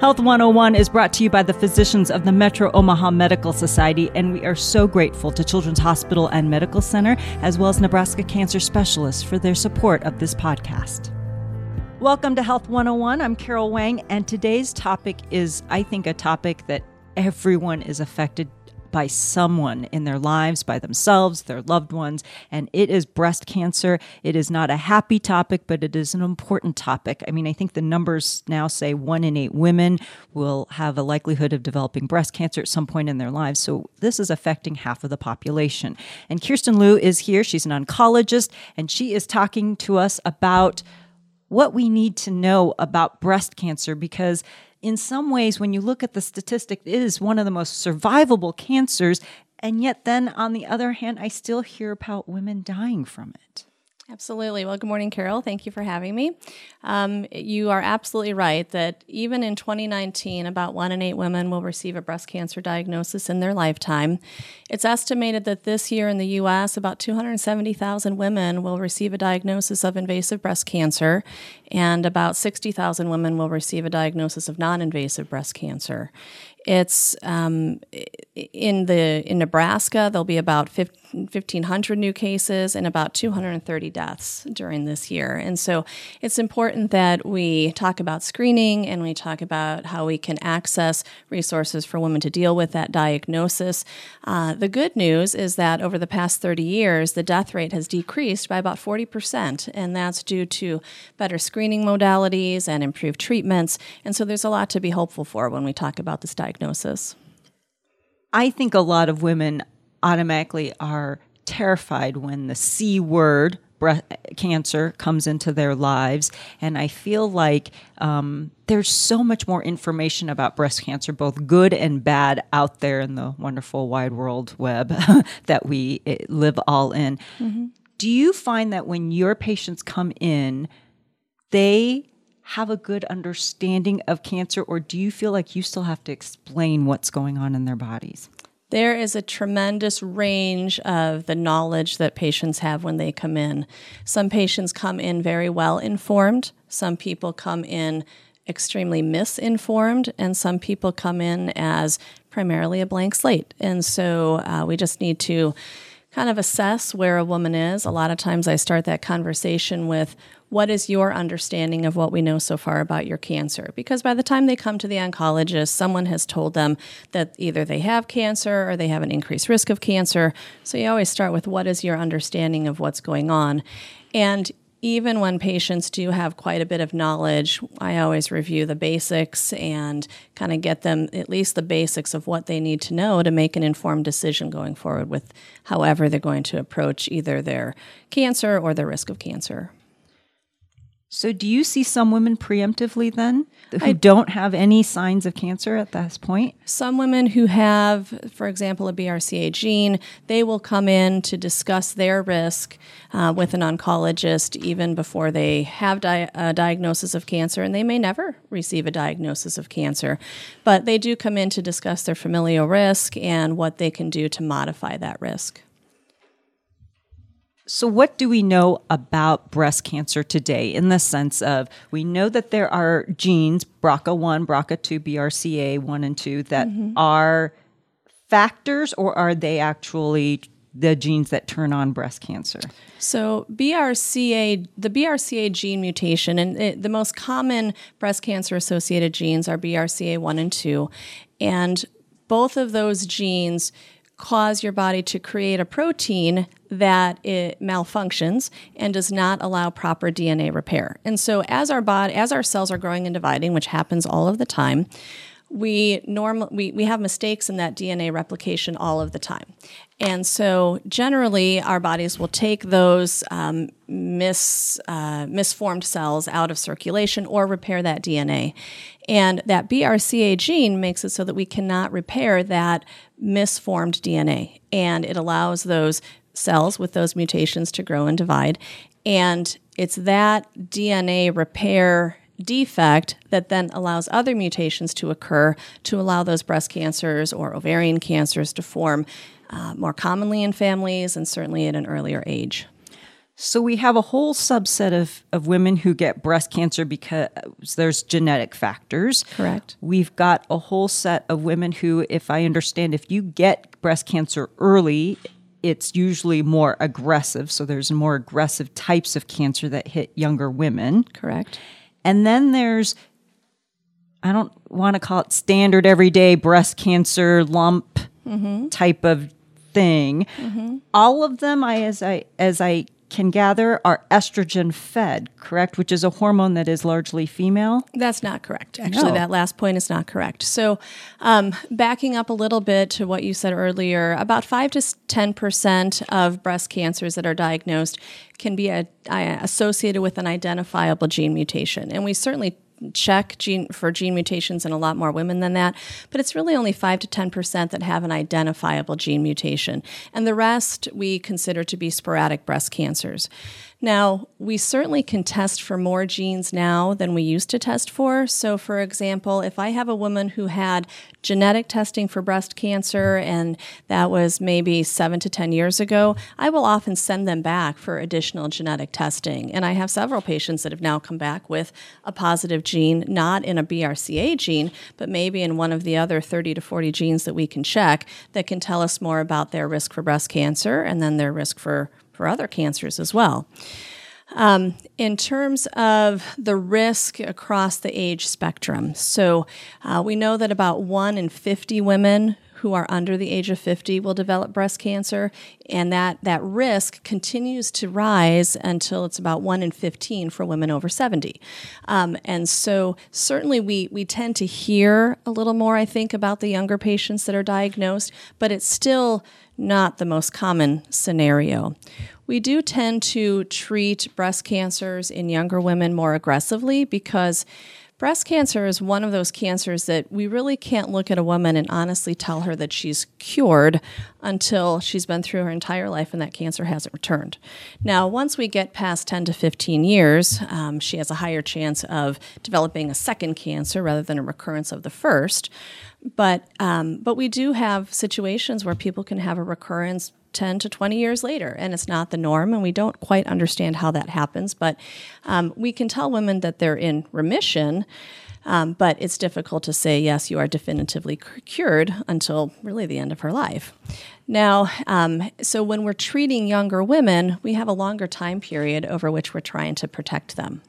Health 101 is brought to you by the physicians of the Metro Omaha Medical Society, and we are so grateful to Children's Hospital and Medical Center, as well as Nebraska Cancer Specialists, for their support of this podcast. Welcome to Health 101. I'm Carol Wang, and today's topic is, I think, a topic that everyone is affected by someone in their lives, by themselves, their loved ones, and it is breast cancer. It is not a happy topic, but it is an important topic. I mean, I think the numbers now say one in eight women will have a likelihood of developing breast cancer at some point in their lives. So this is affecting half of the population. And Kirsten Liu is here. She's an oncologist, and she is talking to us about what we need to know about breast cancer because in some ways, when you look at the statistic, it is one of the most survivable cancers. And yet, then on the other hand, I still hear about women dying from it. Absolutely. Well, good morning, Carol. Thank you for having me. Um, you are absolutely right that even in 2019, about one in eight women will receive a breast cancer diagnosis in their lifetime. It's estimated that this year in the U.S., about 270,000 women will receive a diagnosis of invasive breast cancer, and about 60,000 women will receive a diagnosis of non invasive breast cancer. It's um, in the in Nebraska. There'll be about 1,500 new cases and about 230 deaths during this year. And so, it's important that we talk about screening and we talk about how we can access resources for women to deal with that diagnosis. Uh, the good news is that over the past 30 years, the death rate has decreased by about 40 percent, and that's due to better screening modalities and improved treatments. And so, there's a lot to be hopeful for when we talk about this diagnosis diagnosis? I think a lot of women automatically are terrified when the C word, breast cancer, comes into their lives. And I feel like um, there's so much more information about breast cancer, both good and bad, out there in the wonderful wide world web that we eh, live all in. Mm-hmm. Do you find that when your patients come in, they have a good understanding of cancer, or do you feel like you still have to explain what's going on in their bodies? There is a tremendous range of the knowledge that patients have when they come in. Some patients come in very well informed, some people come in extremely misinformed, and some people come in as primarily a blank slate. And so uh, we just need to kind of assess where a woman is. A lot of times I start that conversation with, What is your understanding of what we know so far about your cancer? Because by the time they come to the oncologist, someone has told them that either they have cancer or they have an increased risk of cancer. So you always start with, What is your understanding of what's going on? And even when patients do have quite a bit of knowledge, I always review the basics and kind of get them at least the basics of what they need to know to make an informed decision going forward with however they're going to approach either their cancer or the risk of cancer. So, do you see some women preemptively then who I, don't have any signs of cancer at this point? Some women who have, for example, a BRCA gene, they will come in to discuss their risk uh, with an oncologist even before they have di- a diagnosis of cancer, and they may never receive a diagnosis of cancer. But they do come in to discuss their familial risk and what they can do to modify that risk. So, what do we know about breast cancer today in the sense of we know that there are genes, BRCA1, BRCA2, BRCA1 and 2, that mm-hmm. are factors, or are they actually the genes that turn on breast cancer? So, BRCA, the BRCA gene mutation, and it, the most common breast cancer associated genes are BRCA1 and 2. And both of those genes cause your body to create a protein that it malfunctions and does not allow proper DNA repair. And so as our body as our cells are growing and dividing, which happens all of the time, we normal we, we have mistakes in that DNA replication all of the time. And so generally our bodies will take those um, mis, uh, misformed cells out of circulation or repair that DNA. And that BRCA gene makes it so that we cannot repair that misformed DNA. And it allows those cells with those mutations to grow and divide. And it's that DNA repair defect that then allows other mutations to occur to allow those breast cancers or ovarian cancers to form uh, more commonly in families and certainly at an earlier age. So we have a whole subset of, of women who get breast cancer because there's genetic factors. Correct. We've got a whole set of women who, if I understand, if you get breast cancer early, it's usually more aggressive. So there's more aggressive types of cancer that hit younger women. Correct. And then there's, I don't want to call it standard everyday breast cancer lump mm-hmm. type of thing. Mm-hmm. All of them, I as I as I can gather are estrogen fed, correct? Which is a hormone that is largely female? That's not correct. Actually, no. that last point is not correct. So, um, backing up a little bit to what you said earlier, about 5 to 10% of breast cancers that are diagnosed can be a, a, associated with an identifiable gene mutation. And we certainly check gene for gene mutations in a lot more women than that, but it's really only 5 to 10% that have an identifiable gene mutation. And the rest we consider to be sporadic breast cancers. Now, we certainly can test for more genes now than we used to test for. So, for example, if I have a woman who had genetic testing for breast cancer and that was maybe seven to 10 years ago, I will often send them back for additional genetic testing. And I have several patients that have now come back with a positive gene, not in a BRCA gene, but maybe in one of the other 30 to 40 genes that we can check that can tell us more about their risk for breast cancer and then their risk for for other cancers as well. Um, in terms of the risk across the age spectrum, so uh, we know that about 1 in 50 women who are under the age of 50 will develop breast cancer, and that, that risk continues to rise until it's about 1 in 15 for women over 70. Um, and so, certainly, we, we tend to hear a little more, I think, about the younger patients that are diagnosed, but it's still not the most common scenario. We do tend to treat breast cancers in younger women more aggressively because breast cancer is one of those cancers that we really can't look at a woman and honestly tell her that she's cured until she's been through her entire life and that cancer hasn't returned. Now, once we get past 10 to 15 years, um, she has a higher chance of developing a second cancer rather than a recurrence of the first. But um, but we do have situations where people can have a recurrence 10 to 20 years later, and it's not the norm, and we don't quite understand how that happens. But um, we can tell women that they're in remission. Um, but it's difficult to say, yes, you are definitively cured until really the end of her life. Now, um, so when we're treating younger women, we have a longer time period over which we're trying to protect them.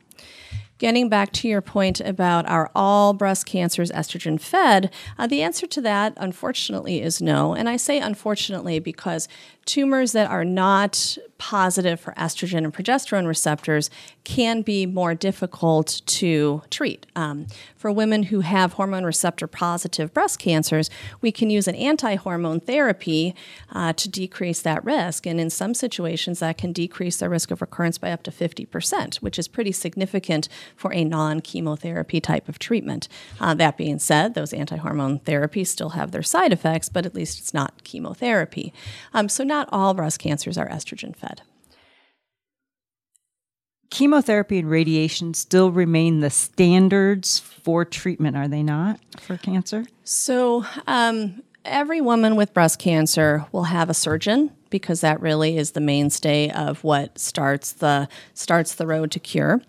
Getting back to your point about are all breast cancers estrogen fed, uh, the answer to that, unfortunately, is no. And I say unfortunately because tumors that are not positive for estrogen and progesterone receptors can be more difficult to treat. Um, for women who have hormone receptor positive breast cancers, we can use an anti hormone therapy uh, to decrease that risk. And in some situations, that can decrease the risk of recurrence by up to 50%, which is pretty significant for a non chemotherapy type of treatment. Uh, that being said, those anti hormone therapies still have their side effects, but at least it's not chemotherapy. Um, so, not all breast cancers are estrogen fed. Chemotherapy and radiation still remain the standards for treatment, are they not, for cancer? So, um, every woman with breast cancer will have a surgeon because that really is the mainstay of what starts the starts the road to cure.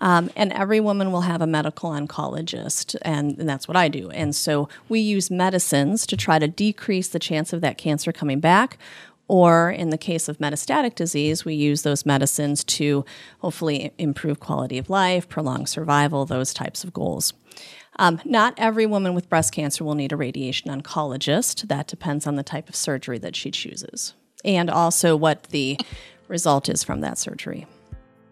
Um, and every woman will have a medical oncologist, and, and that's what I do. And so we use medicines to try to decrease the chance of that cancer coming back or in the case of metastatic disease, we use those medicines to hopefully improve quality of life, prolong survival, those types of goals. Um, not every woman with breast cancer will need a radiation oncologist. That depends on the type of surgery that she chooses and also what the result is from that surgery.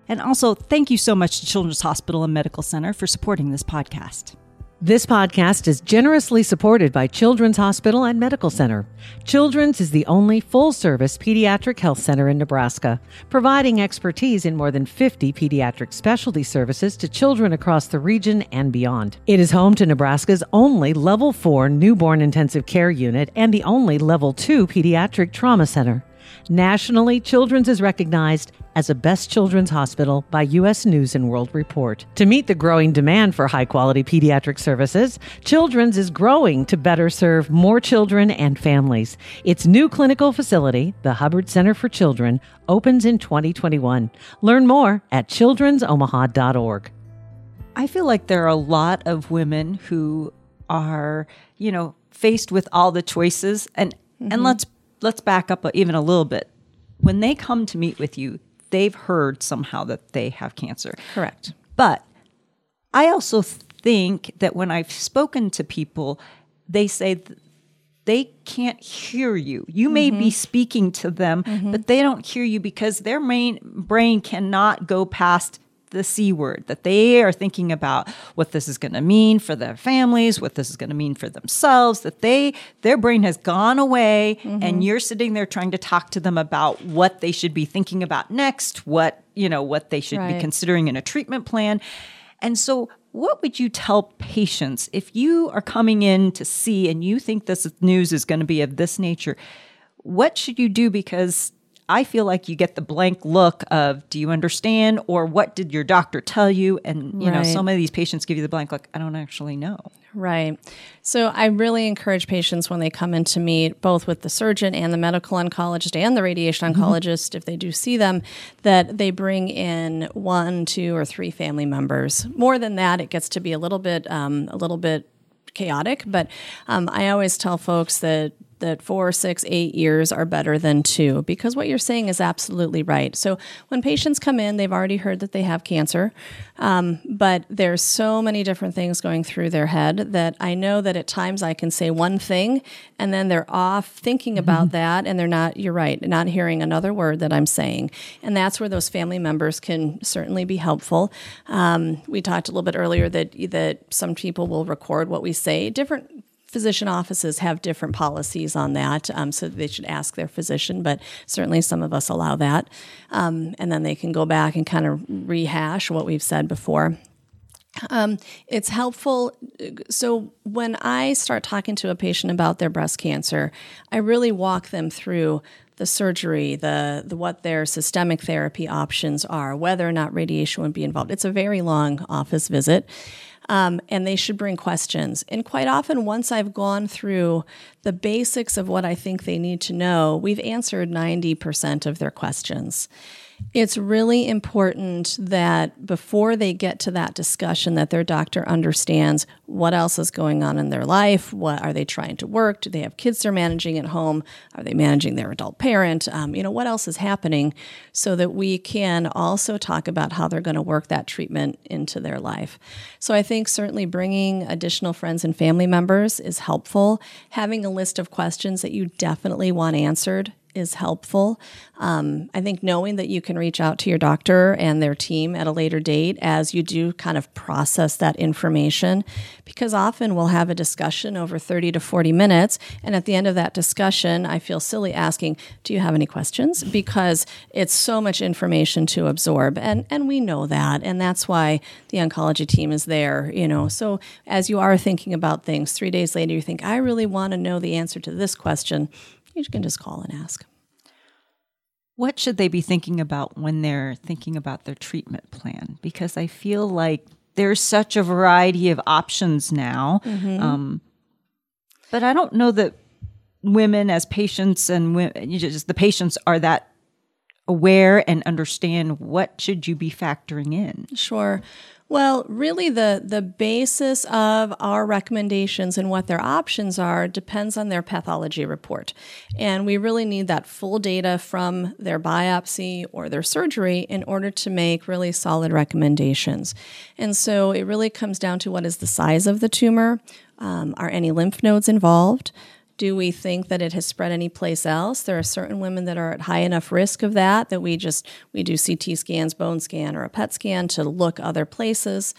And also, thank you so much to Children's Hospital and Medical Center for supporting this podcast. This podcast is generously supported by Children's Hospital and Medical Center. Children's is the only full service pediatric health center in Nebraska, providing expertise in more than 50 pediatric specialty services to children across the region and beyond. It is home to Nebraska's only level 4 newborn intensive care unit and the only level 2 pediatric trauma center. Nationally, Children's is recognized as a best children's hospital by U.S. News and World Report. To meet the growing demand for high quality pediatric services, Children's is growing to better serve more children and families. Its new clinical facility, the Hubbard Center for Children, opens in 2021. Learn more at children'somaha.org. I feel like there are a lot of women who are, you know, faced with all the choices and mm-hmm. and let's let's back up even a little bit. When they come to meet with you, they've heard somehow that they have cancer. Correct. But I also think that when I've spoken to people, they say they can't hear you. You may mm-hmm. be speaking to them, mm-hmm. but they don't hear you because their main brain cannot go past the C word, that they are thinking about what this is going to mean for their families, what this is going to mean for themselves, that they their brain has gone away mm-hmm. and you're sitting there trying to talk to them about what they should be thinking about next, what, you know, what they should right. be considering in a treatment plan. And so what would you tell patients if you are coming in to see and you think this news is going to be of this nature? What should you do because I feel like you get the blank look of, do you understand? Or what did your doctor tell you? And, you right. know, so many of these patients give you the blank look, I don't actually know. Right. So I really encourage patients when they come in to meet both with the surgeon and the medical oncologist and the radiation mm-hmm. oncologist, if they do see them, that they bring in one, two, or three family members. More than that, it gets to be a little bit, um, a little bit chaotic. But um, I always tell folks that that four, six, eight years are better than two because what you're saying is absolutely right. So when patients come in, they've already heard that they have cancer, um, but there's so many different things going through their head that I know that at times I can say one thing and then they're off thinking mm-hmm. about that and they're not, you're right, not hearing another word that I'm saying. And that's where those family members can certainly be helpful. Um, we talked a little bit earlier that, that some people will record what we say. Different physician offices have different policies on that, um, so they should ask their physician, but certainly some of us allow that. Um, and then they can go back and kind of rehash what we've said before. Um, it's helpful. So, when I start talking to a patient about their breast cancer, I really walk them through the surgery, the, the what their systemic therapy options are, whether or not radiation would be involved. It's a very long office visit um, and they should bring questions. And quite often, once I've gone through the basics of what I think they need to know, we've answered 90% of their questions it's really important that before they get to that discussion that their doctor understands what else is going on in their life what are they trying to work do they have kids they're managing at home are they managing their adult parent um, you know what else is happening so that we can also talk about how they're going to work that treatment into their life. So i think certainly bringing additional friends and family members is helpful. Having a list of questions that you definitely want answered is helpful. Um, I think knowing that you can reach out to your doctor and their team at a later date as you do kind of process that information, because often we'll have a discussion over 30 to 40 minutes. And at the end of that discussion, I feel silly asking, Do you have any questions? Because it's so much information to absorb. And, and we know that. And that's why the oncology team is there, you know. So as you are thinking about things, three days later, you think, I really want to know the answer to this question you can just call and ask. What should they be thinking about when they're thinking about their treatment plan? Because I feel like there's such a variety of options now. Mm-hmm. Um, but I don't know that women as patients and women, just the patients are that aware and understand what should you be factoring in. Sure. Well, really, the, the basis of our recommendations and what their options are depends on their pathology report. And we really need that full data from their biopsy or their surgery in order to make really solid recommendations. And so it really comes down to what is the size of the tumor, um, are any lymph nodes involved? Do we think that it has spread anyplace else? There are certain women that are at high enough risk of that that we just we do CT scans, bone scan, or a PET scan to look other places.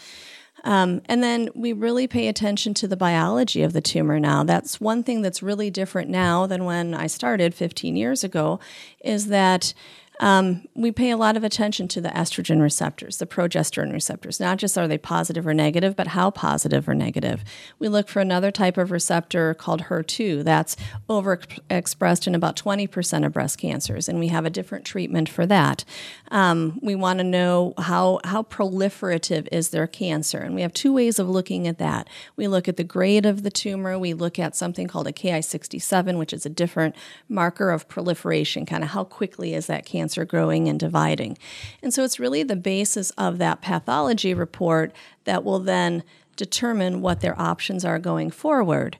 Um, and then we really pay attention to the biology of the tumor now. That's one thing that's really different now than when I started 15 years ago, is that Um, we pay a lot of attention to the estrogen receptors, the progesterone receptors. Not just are they positive or negative, but how positive or negative. We look for another type of receptor called HER2 that's overexpressed in about 20% of breast cancers, and we have a different treatment for that. Um, we want to know how, how proliferative is their cancer, and we have two ways of looking at that. We look at the grade of the tumor, we look at something called a Ki67, which is a different marker of proliferation, kind of how quickly is that cancer growing and dividing. And so it's really the basis of that pathology report that will then determine what their options are going forward.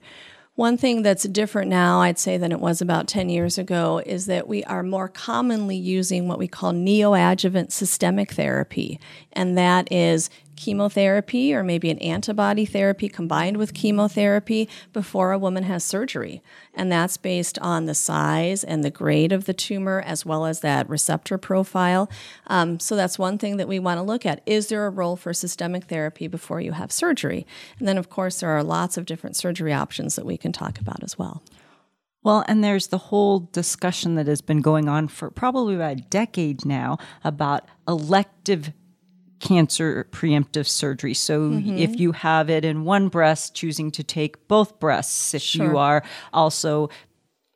One thing that's different now, I'd say, than it was about 10 years ago is that we are more commonly using what we call neoadjuvant systemic therapy. And that is chemotherapy or maybe an antibody therapy combined with chemotherapy before a woman has surgery. And that's based on the size and the grade of the tumor as well as that receptor profile. Um, so that's one thing that we want to look at. Is there a role for systemic therapy before you have surgery? And then, of course, there are lots of different surgery options that we can talk about as well. Well, and there's the whole discussion that has been going on for probably about a decade now about elective cancer preemptive surgery. So mm-hmm. if you have it in one breast, choosing to take both breasts. If sure. you are also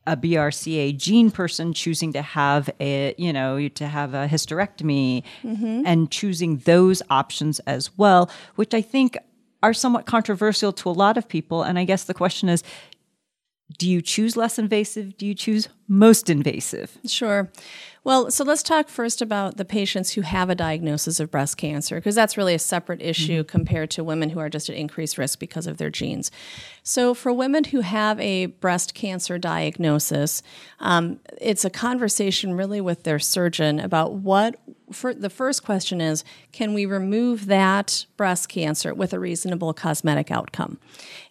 a BRCA gene person choosing to have a, you know, to have a hysterectomy mm-hmm. and choosing those options as well, which I think are somewhat controversial to a lot of people. And I guess the question is, do you choose less invasive? Do you choose most invasive? Sure. Well, so let's talk first about the patients who have a diagnosis of breast cancer, because that's really a separate issue mm-hmm. compared to women who are just at increased risk because of their genes. So, for women who have a breast cancer diagnosis, um, it's a conversation really with their surgeon about what. For, the first question is Can we remove that breast cancer with a reasonable cosmetic outcome?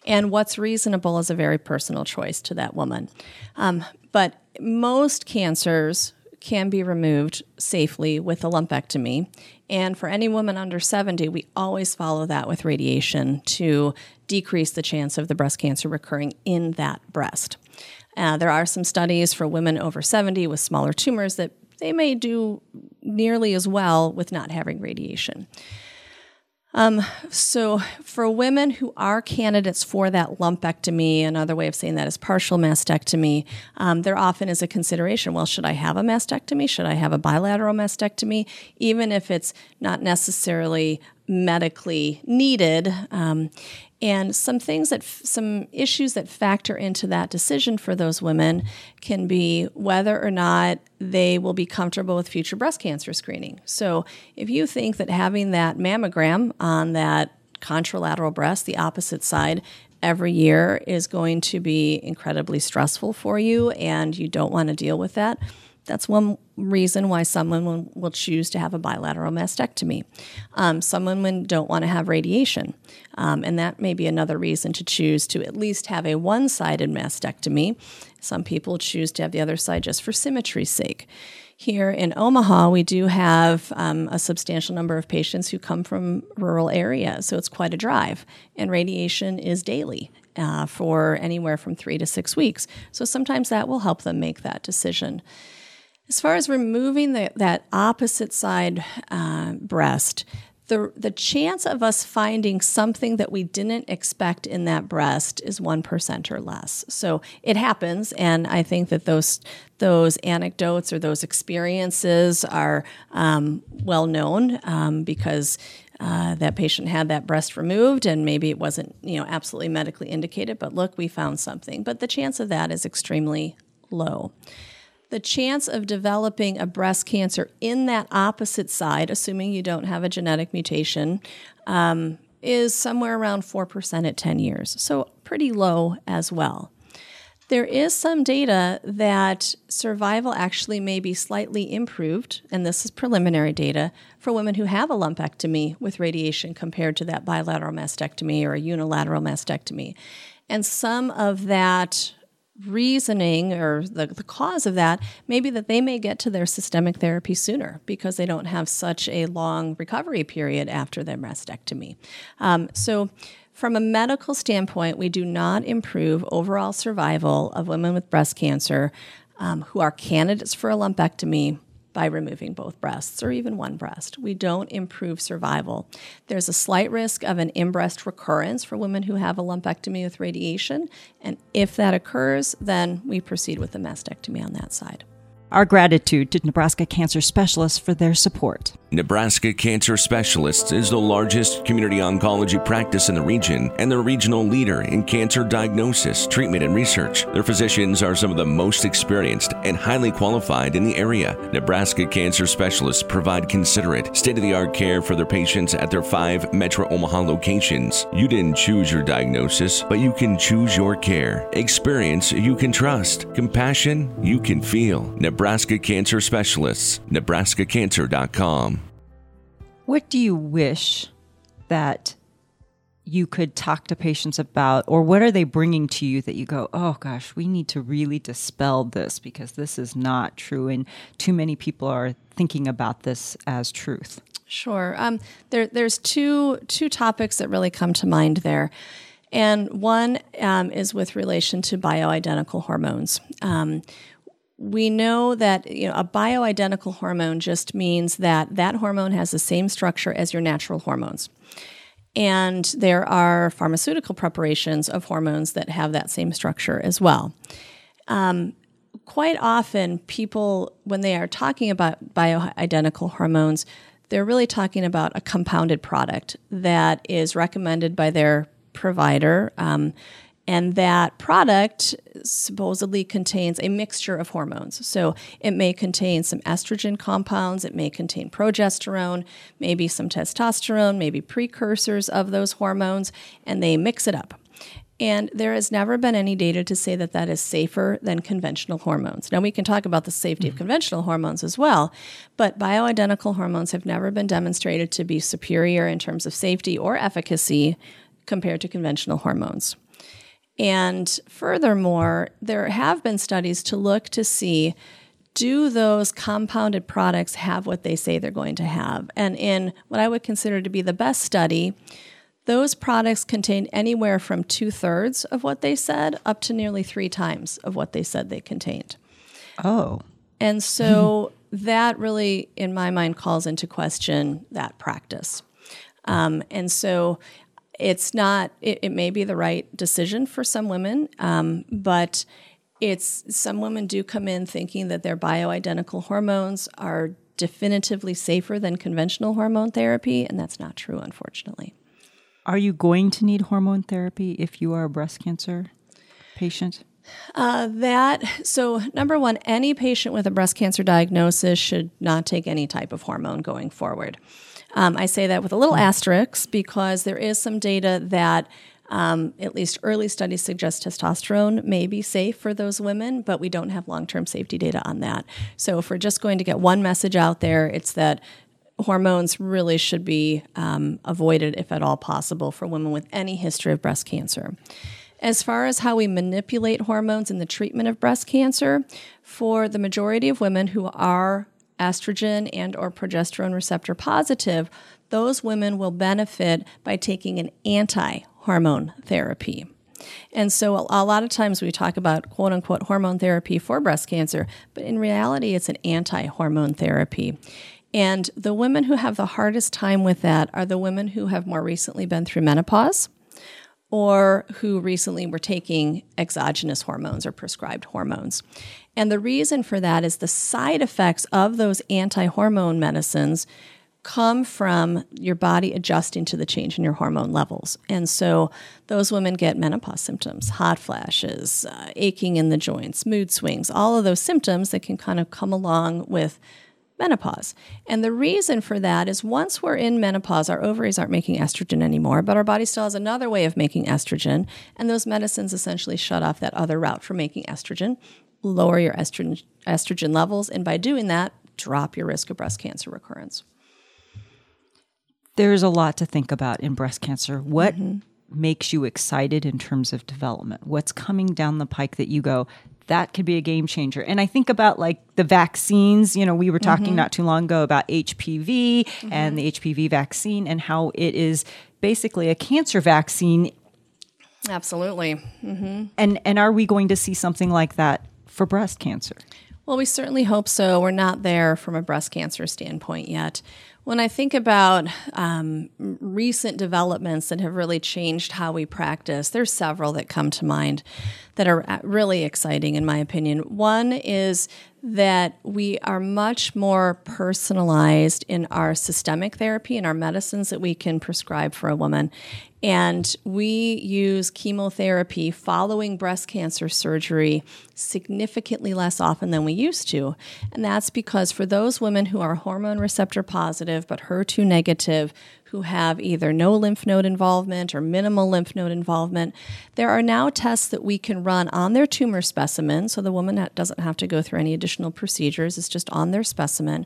And what's reasonable is a very personal choice to that woman. Um, but most cancers can be removed safely with a lumpectomy. And for any woman under 70, we always follow that with radiation to decrease the chance of the breast cancer recurring in that breast. Uh, there are some studies for women over 70 with smaller tumors that they may do nearly as well with not having radiation. Um, so, for women who are candidates for that lumpectomy, another way of saying that is partial mastectomy, um, there often is a consideration well, should I have a mastectomy? Should I have a bilateral mastectomy? Even if it's not necessarily medically needed. Um, and some things that, some issues that factor into that decision for those women can be whether or not they will be comfortable with future breast cancer screening. So if you think that having that mammogram on that contralateral breast, the opposite side, every year is going to be incredibly stressful for you and you don't want to deal with that, that's one reason why someone will, choose to have a bilateral mastectomy. Um, some women don't want to have radiation, um, and that may be another reason to choose to at least have a one sided mastectomy. Some people choose to have the other side just for symmetry's sake. Here in Omaha, we do have um, a substantial number of patients who come from rural areas, so it's quite a drive, and radiation is daily. Uh, for anywhere from three to six weeks. So sometimes that will help them make that decision. As far as removing the, that opposite side uh, breast, the, the chance of us finding something that we didn't expect in that breast is 1% or less. So it happens, and I think that those, those anecdotes or those experiences are um, well known um, because uh, that patient had that breast removed and maybe it wasn't you know absolutely medically indicated but look we found something but the chance of that is extremely low the chance of developing a breast cancer in that opposite side, assuming you don't have a genetic mutation, um, is somewhere around 4% at 10 years. So pretty low as well. There is some data that survival actually may be slightly improved, and this is preliminary data, for women who have a lumpectomy with radiation compared to that bilateral mastectomy or a unilateral mastectomy. And some of that reasoning or the, the cause of that may be that they may get to their systemic therapy sooner because they don't have such a long recovery period after their mastectomy. Um, so, from a medical standpoint, we do not improve overall survival of women with breast cancer um, who are candidates for a lumpectomy by removing both breasts or even one breast. We don't improve survival. There's a slight risk of an in breast recurrence for women who have a lumpectomy with radiation. And if that occurs, then we proceed with the mastectomy on that side. Our gratitude to Nebraska Cancer Specialists for their support. Nebraska Cancer Specialists is the largest community oncology practice in the region and the regional leader in cancer diagnosis, treatment, and research. Their physicians are some of the most experienced and highly qualified in the area. Nebraska Cancer Specialists provide considerate, state of the art care for their patients at their five Metro Omaha locations. You didn't choose your diagnosis, but you can choose your care. Experience you can trust, compassion you can feel. Nebraska Cancer Specialists, nebraskacancer.com. What do you wish that you could talk to patients about, or what are they bringing to you that you go, oh gosh, we need to really dispel this because this is not true, and too many people are thinking about this as truth? Sure. Um, there, there's two two topics that really come to mind there. And one um, is with relation to bioidentical hormones. Um, we know that you know a bioidentical hormone just means that that hormone has the same structure as your natural hormones. And there are pharmaceutical preparations of hormones that have that same structure as well. Um, quite often, people, when they are talking about bioidentical hormones, they're really talking about a compounded product that is recommended by their provider. Um, and that product supposedly contains a mixture of hormones. So it may contain some estrogen compounds, it may contain progesterone, maybe some testosterone, maybe precursors of those hormones, and they mix it up. And there has never been any data to say that that is safer than conventional hormones. Now, we can talk about the safety mm-hmm. of conventional hormones as well, but bioidentical hormones have never been demonstrated to be superior in terms of safety or efficacy compared to conventional hormones. And furthermore, there have been studies to look to see do those compounded products have what they say they're going to have? And in what I would consider to be the best study, those products contained anywhere from two thirds of what they said up to nearly three times of what they said they contained. Oh. And so that really, in my mind, calls into question that practice. Um, and so it's not it, it, may be the right decision for some women um, but it's some women do come in thinking that their bioidentical hormones are definitively safer than conventional hormone therapy and that's not true unfortunately. Are you going to need hormone therapy if you are a breast cancer patient? Uh, that so number one any patient with a breast cancer diagnosis should not take any type of hormone going forward um, I say that with a little asterisk because there is some data that um, at least early studies suggest testosterone may be safe for those women, but we don't have long term safety data on that. So if we're just going to get one message out there, it's that hormones really should be um, avoided if at all possible for women with any history of breast cancer. As far as how we manipulate hormones in the treatment of breast cancer, for the majority of women who are estrogen and or progesterone receptor positive, those women will benefit by taking an anti-hormone therapy. And so a, lot of times we talk about quote unquote hormone therapy for breast cancer, but in reality it's an anti-hormone therapy. And the women who have the hardest time with that are the women who have more recently been through menopause or who recently were taking exogenous hormones or prescribed hormones. And the reason for that is the side effects of those anti hormone medicines come from your body adjusting to the change in your hormone levels. And so those women get menopause symptoms, hot flashes, uh, aching in the joints, mood swings, all of those symptoms that can kind of come along with menopause. And the reason for that is once we're in menopause, our ovaries aren't making estrogen anymore, but our body still has another way of making estrogen. And those medicines essentially shut off that other route for making estrogen lower your estrogen, estrogen levels, and by doing that, drop your risk of breast cancer recurrence. There's a lot to think about in breast cancer. What mm-hmm. makes you excited in terms of development? What's coming down the pike that you go, that could be a game changer. And I think about like the vaccines. You know, we were talking mm-hmm. not too long ago about HPV mm-hmm. and the HPV vaccine and how it is basically a cancer vaccine. Absolutely. Mm-hmm. And and are we going to see something like that for breast cancer? Well, we certainly hope so. We're not there from a breast cancer standpoint yet. When I think about um, recent developments that have really changed how we practice, there's several that come to mind that are uh, really exciting, in my opinion. One is that we are much more personalized in our systemic therapy and our medicines that we can prescribe for a woman. And we use chemotherapy following breast cancer surgery significantly less often than we used to. And that's because for those women who are hormone receptor positive but HER2 negative, who have either no lymph node involvement or minimal lymph node involvement, there are now tests that we can run on their tumor specimen, so the woman doesn't have to go through any additional procedures, it's just on their specimen,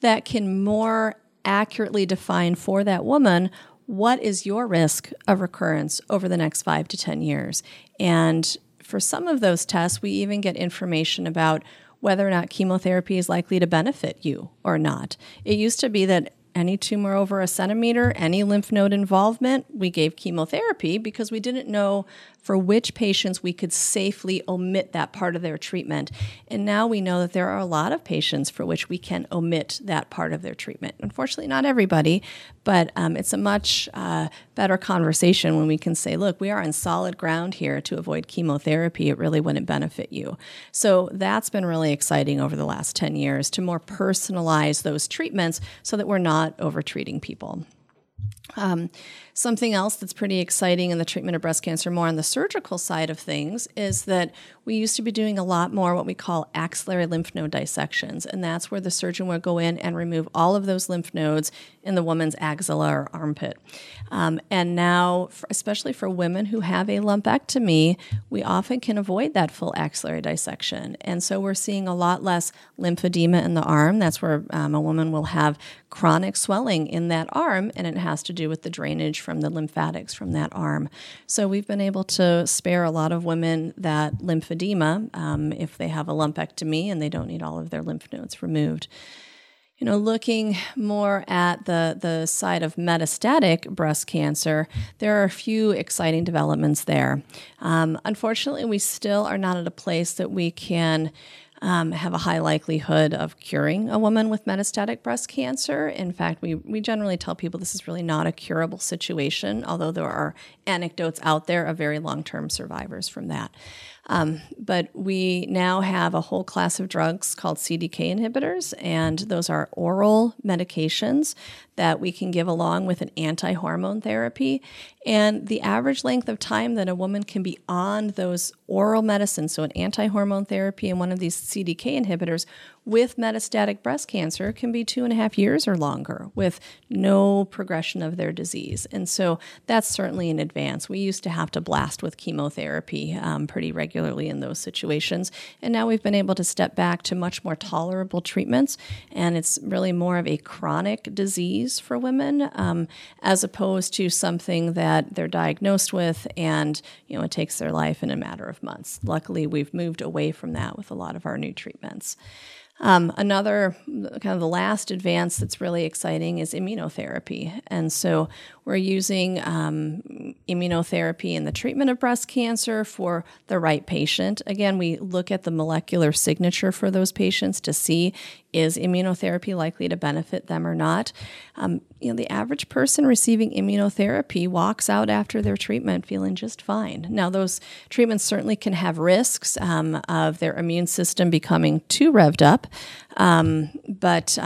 that can more accurately define for that woman what is your risk of recurrence over the next five to 10 years. And for some of those tests, we even get information about whether or not chemotherapy is likely to benefit you or not. It used to be that any tumor over a centimeter, any lymph node involvement, we gave chemotherapy because we didn't know for which patients we could safely omit that part of their treatment. And now we know that there are a lot of patients for which we can omit that part of their treatment. Unfortunately, not everybody, but um, it's a much uh, better conversation when we can say, look, we are on solid ground here to avoid chemotherapy. It really wouldn't benefit you. So that's been really exciting over the last 10 years to more personalize those treatments so that we're not over treating people. Um, something else that's pretty exciting in the treatment of breast cancer, more on the surgical side of things, is that we used to be doing a lot more what we call axillary lymph node dissections. And that's where the surgeon would go in and remove all of those lymph nodes in the woman's axilla or armpit. Um, and now, especially for women who have a lumpectomy, we often can avoid that full axillary dissection. And so we're seeing a lot less lymphedema in the arm. That's where um, a woman will have chronic swelling in that arm, and it has to do with the drainage from the lymphatics from that arm. So we've been able to spare a lot of women that lymphedema um, if they have a lumpectomy and they don't need all of their lymph nodes removed you know, looking more at the, the side of metastatic breast cancer, there are a few exciting developments there. Um, unfortunately, we still are not at a place that we can um, have a high likelihood of curing a woman with metastatic breast cancer. In fact, we, we generally tell people this is really not a curable situation, although there are anecdotes out there of very long term survivors from that. Um, but we now have a whole class of drugs called CDK inhibitors, and those are oral medications that we can give along with an anti hormone therapy. And the average length of time that a woman can be on those oral medicines, so an anti hormone therapy and one of these CDK inhibitors, with metastatic breast cancer can be two and a half years or longer with no progression of their disease. And so that's certainly an advance. We used to have to blast with chemotherapy um, pretty regularly in those situations. And now we've been able to step back to much more tolerable treatments. And it's really more of a chronic disease for women um, as opposed to something that they're diagnosed with and, you know, it takes their life in a matter of months. Luckily, we've moved away from that with a lot of our new treatments. Um, another kind of the last advance that's really exciting is immunotherapy. And so we're using um, immunotherapy in the treatment of breast cancer for the right patient. Again, we look at the molecular signature for those patients to see is immunotherapy likely to benefit them or not. Um, you know, the average person receiving immunotherapy walks out after their treatment feeling just fine. Now, those treatments certainly can have risks um, of their immune system becoming too revved up, um, but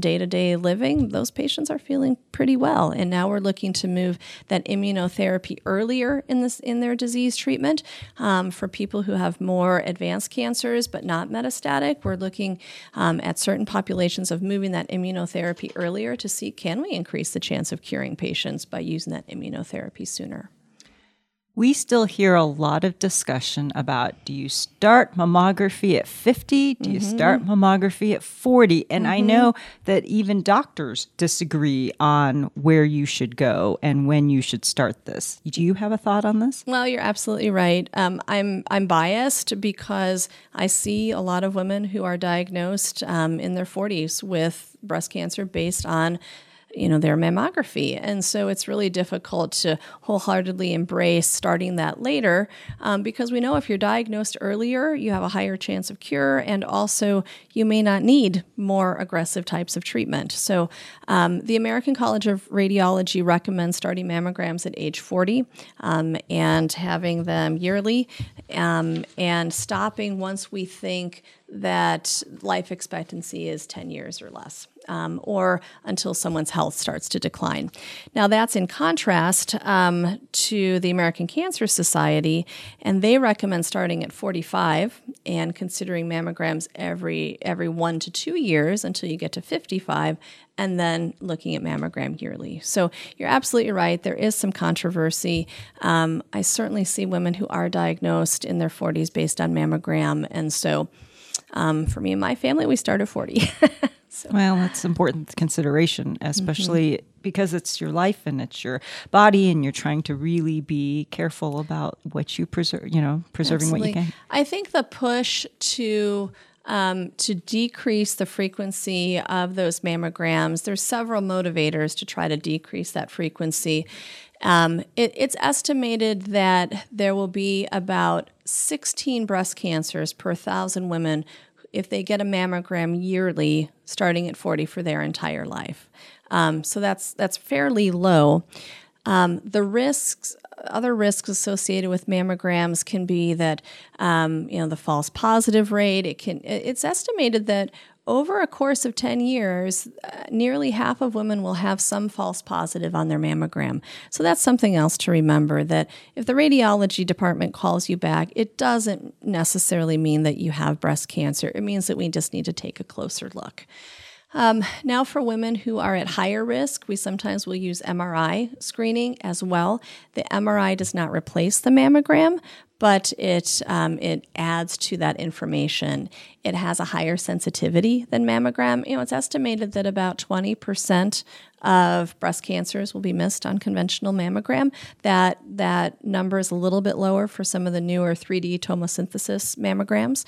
day to day living, those patients are feeling pretty well. And now we're looking to move that immunotherapy earlier in this in their disease treatment um, for people who have more advanced cancers but not metastatic. We're looking um, at certain populations of moving that immunotherapy earlier to see can we increase the chance of curing patients by using that immunotherapy sooner we still hear a lot of discussion about do you start mammography at 50? Do mm-hmm. you start mammography at 40? And mm-hmm. I know that even doctors disagree on where you should go and when you should start this. Do you have a thought on this? Well, you're absolutely right. Um, I'm, I'm biased because I see a lot of women who are diagnosed um, in their 40s with breast cancer based on you know their mammography. And so it's really difficult to wholeheartedly embrace starting that later um, because we know if you're diagnosed earlier you have a higher chance of cure and also you may not need more aggressive types of treatment. So um, the american college of radiology recommends starting mammograms at age 40 um, and having them yearly um, and stopping once we think that life expectancy is 10 years or less um, or until someone's health starts to decline. Now, that's in contrast um, to the American Cancer Society, and they recommend starting at 45 and considering mammograms every every one to two years until you get to 55, and then looking at mammogram yearly. So you're absolutely right. There is some controversy. Um, I certainly see women who are diagnosed in their 40s based on mammogram, and so. Um, for me and my family, we start at 40. So. Well, that's important consideration, especially mm-hmm. because it's your life and it's your body, and you're trying to really be careful about what you preserve. You know, preserving Absolutely. what you can. I think the push to um, to decrease the frequency of those mammograms. There's several motivators to try to decrease that frequency. Um, it, it's estimated that there will be about 16 breast cancers per thousand women if they get a mammogram yearly starting at 40 for their entire life. Um, so that's that's fairly low. Um, the risks, other risks associated with mammograms can be that um, you know the false positive rate. It can. It's estimated that over a course of 10 years, uh, nearly half of women will have some false positive on their mammogram. So that's something else to remember that if the radiology department calls you back, it doesn't necessarily mean that you have breast cancer. It means that we just need to take a closer look. Um, now, for women who are at higher risk, we sometimes will use MRI screening as well. The MRI does not replace the mammogram, but it um, it adds to that information. It has a higher sensitivity than mammogram. You know, it's estimated that about twenty percent of breast cancers will be missed on conventional mammogram. That that number is a little bit lower for some of the newer 3D tomosynthesis mammograms.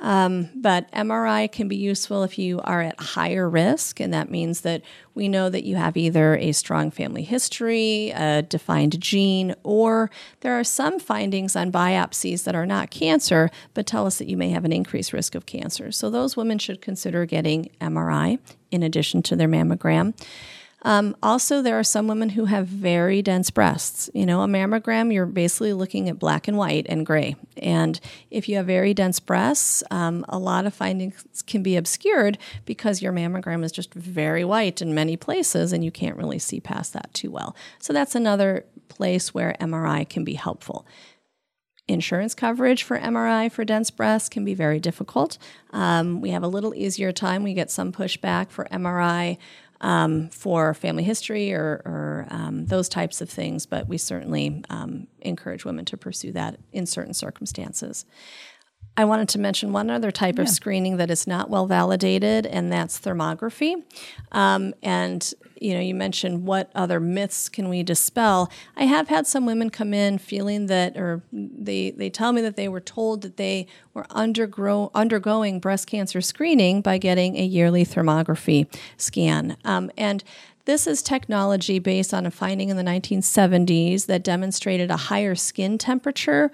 Um, but MRI can be useful if you are at higher risk, and that means that we know that you have either a strong family history, a defined gene, or there are some findings on biopsies that are not cancer, but tell us that you may have an increased risk of cancer. So those women should consider getting MRI in addition to their mammogram. Um, also, there are some women who have very dense breasts. You know, a mammogram, you're basically looking at black and white and gray. And if you have very dense breasts, um, a lot of findings can be obscured because your mammogram is just very white in many places and you can't really see past that too well. So, that's another place where MRI can be helpful insurance coverage for MRI for dense breasts can be very difficult. Um, we have a little easier time. We get some pushback for MRI um, for family history or, or um, those types of things, but we certainly um, encourage women to pursue that in certain circumstances. I wanted to mention one other type yeah. of screening that is not well validated, and that's thermography. Um, and you know, you mentioned what other myths can we dispel. I have had some women come in feeling that, or they they tell me that they were told that they were undergrow, undergoing breast cancer screening by getting a yearly thermography scan, um, and this is technology based on a finding in the 1970s that demonstrated a higher skin temperature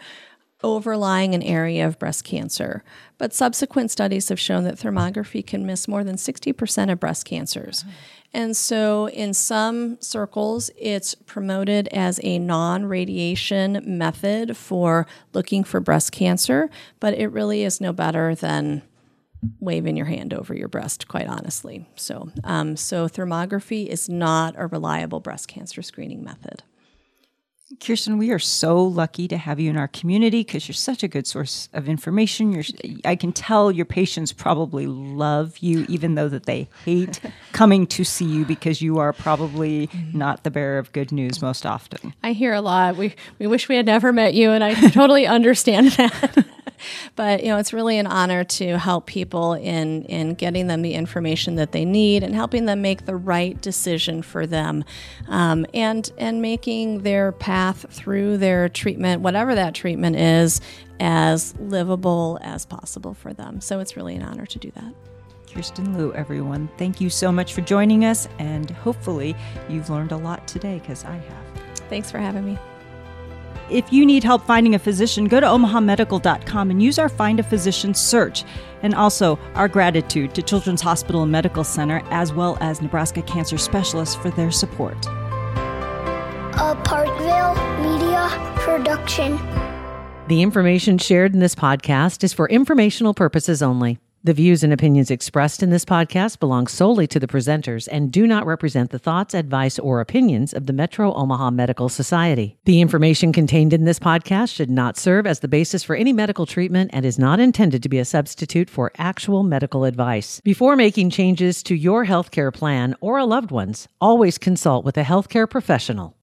overlying an area of breast cancer. But subsequent studies have shown that thermography can miss more than 60% of breast cancers. And so, in some circles, it's promoted as a non radiation method for looking for breast cancer, but it really is no better than waving your hand over your breast, quite honestly. So, um, so thermography is not a reliable breast cancer screening method. Kirsten, we are so lucky to have you in our community because you're such a good source of information. You're, I can tell your patients probably love you, even though that they hate coming to see you because you are probably not the bearer of good news most often. I hear a lot. We we wish we had never met you, and I totally understand that. but you know, it's really an honor to help people in in getting them the information that they need and helping them make the right decision for them, um, and and making their path through their treatment, whatever that treatment is, as livable as possible for them. So it's really an honor to do that. Kirsten Liu, everyone. Thank you so much for joining us, and hopefully, you've learned a lot today because I have. Thanks for having me. If you need help finding a physician, go to omahamedical.com and use our Find a Physician search. And also, our gratitude to Children's Hospital and Medical Center, as well as Nebraska Cancer Specialists for their support. A Parkville Media Production. The information shared in this podcast is for informational purposes only. The views and opinions expressed in this podcast belong solely to the presenters and do not represent the thoughts, advice, or opinions of the Metro Omaha Medical Society. The information contained in this podcast should not serve as the basis for any medical treatment and is not intended to be a substitute for actual medical advice. Before making changes to your healthcare plan or a loved one's, always consult with a healthcare professional.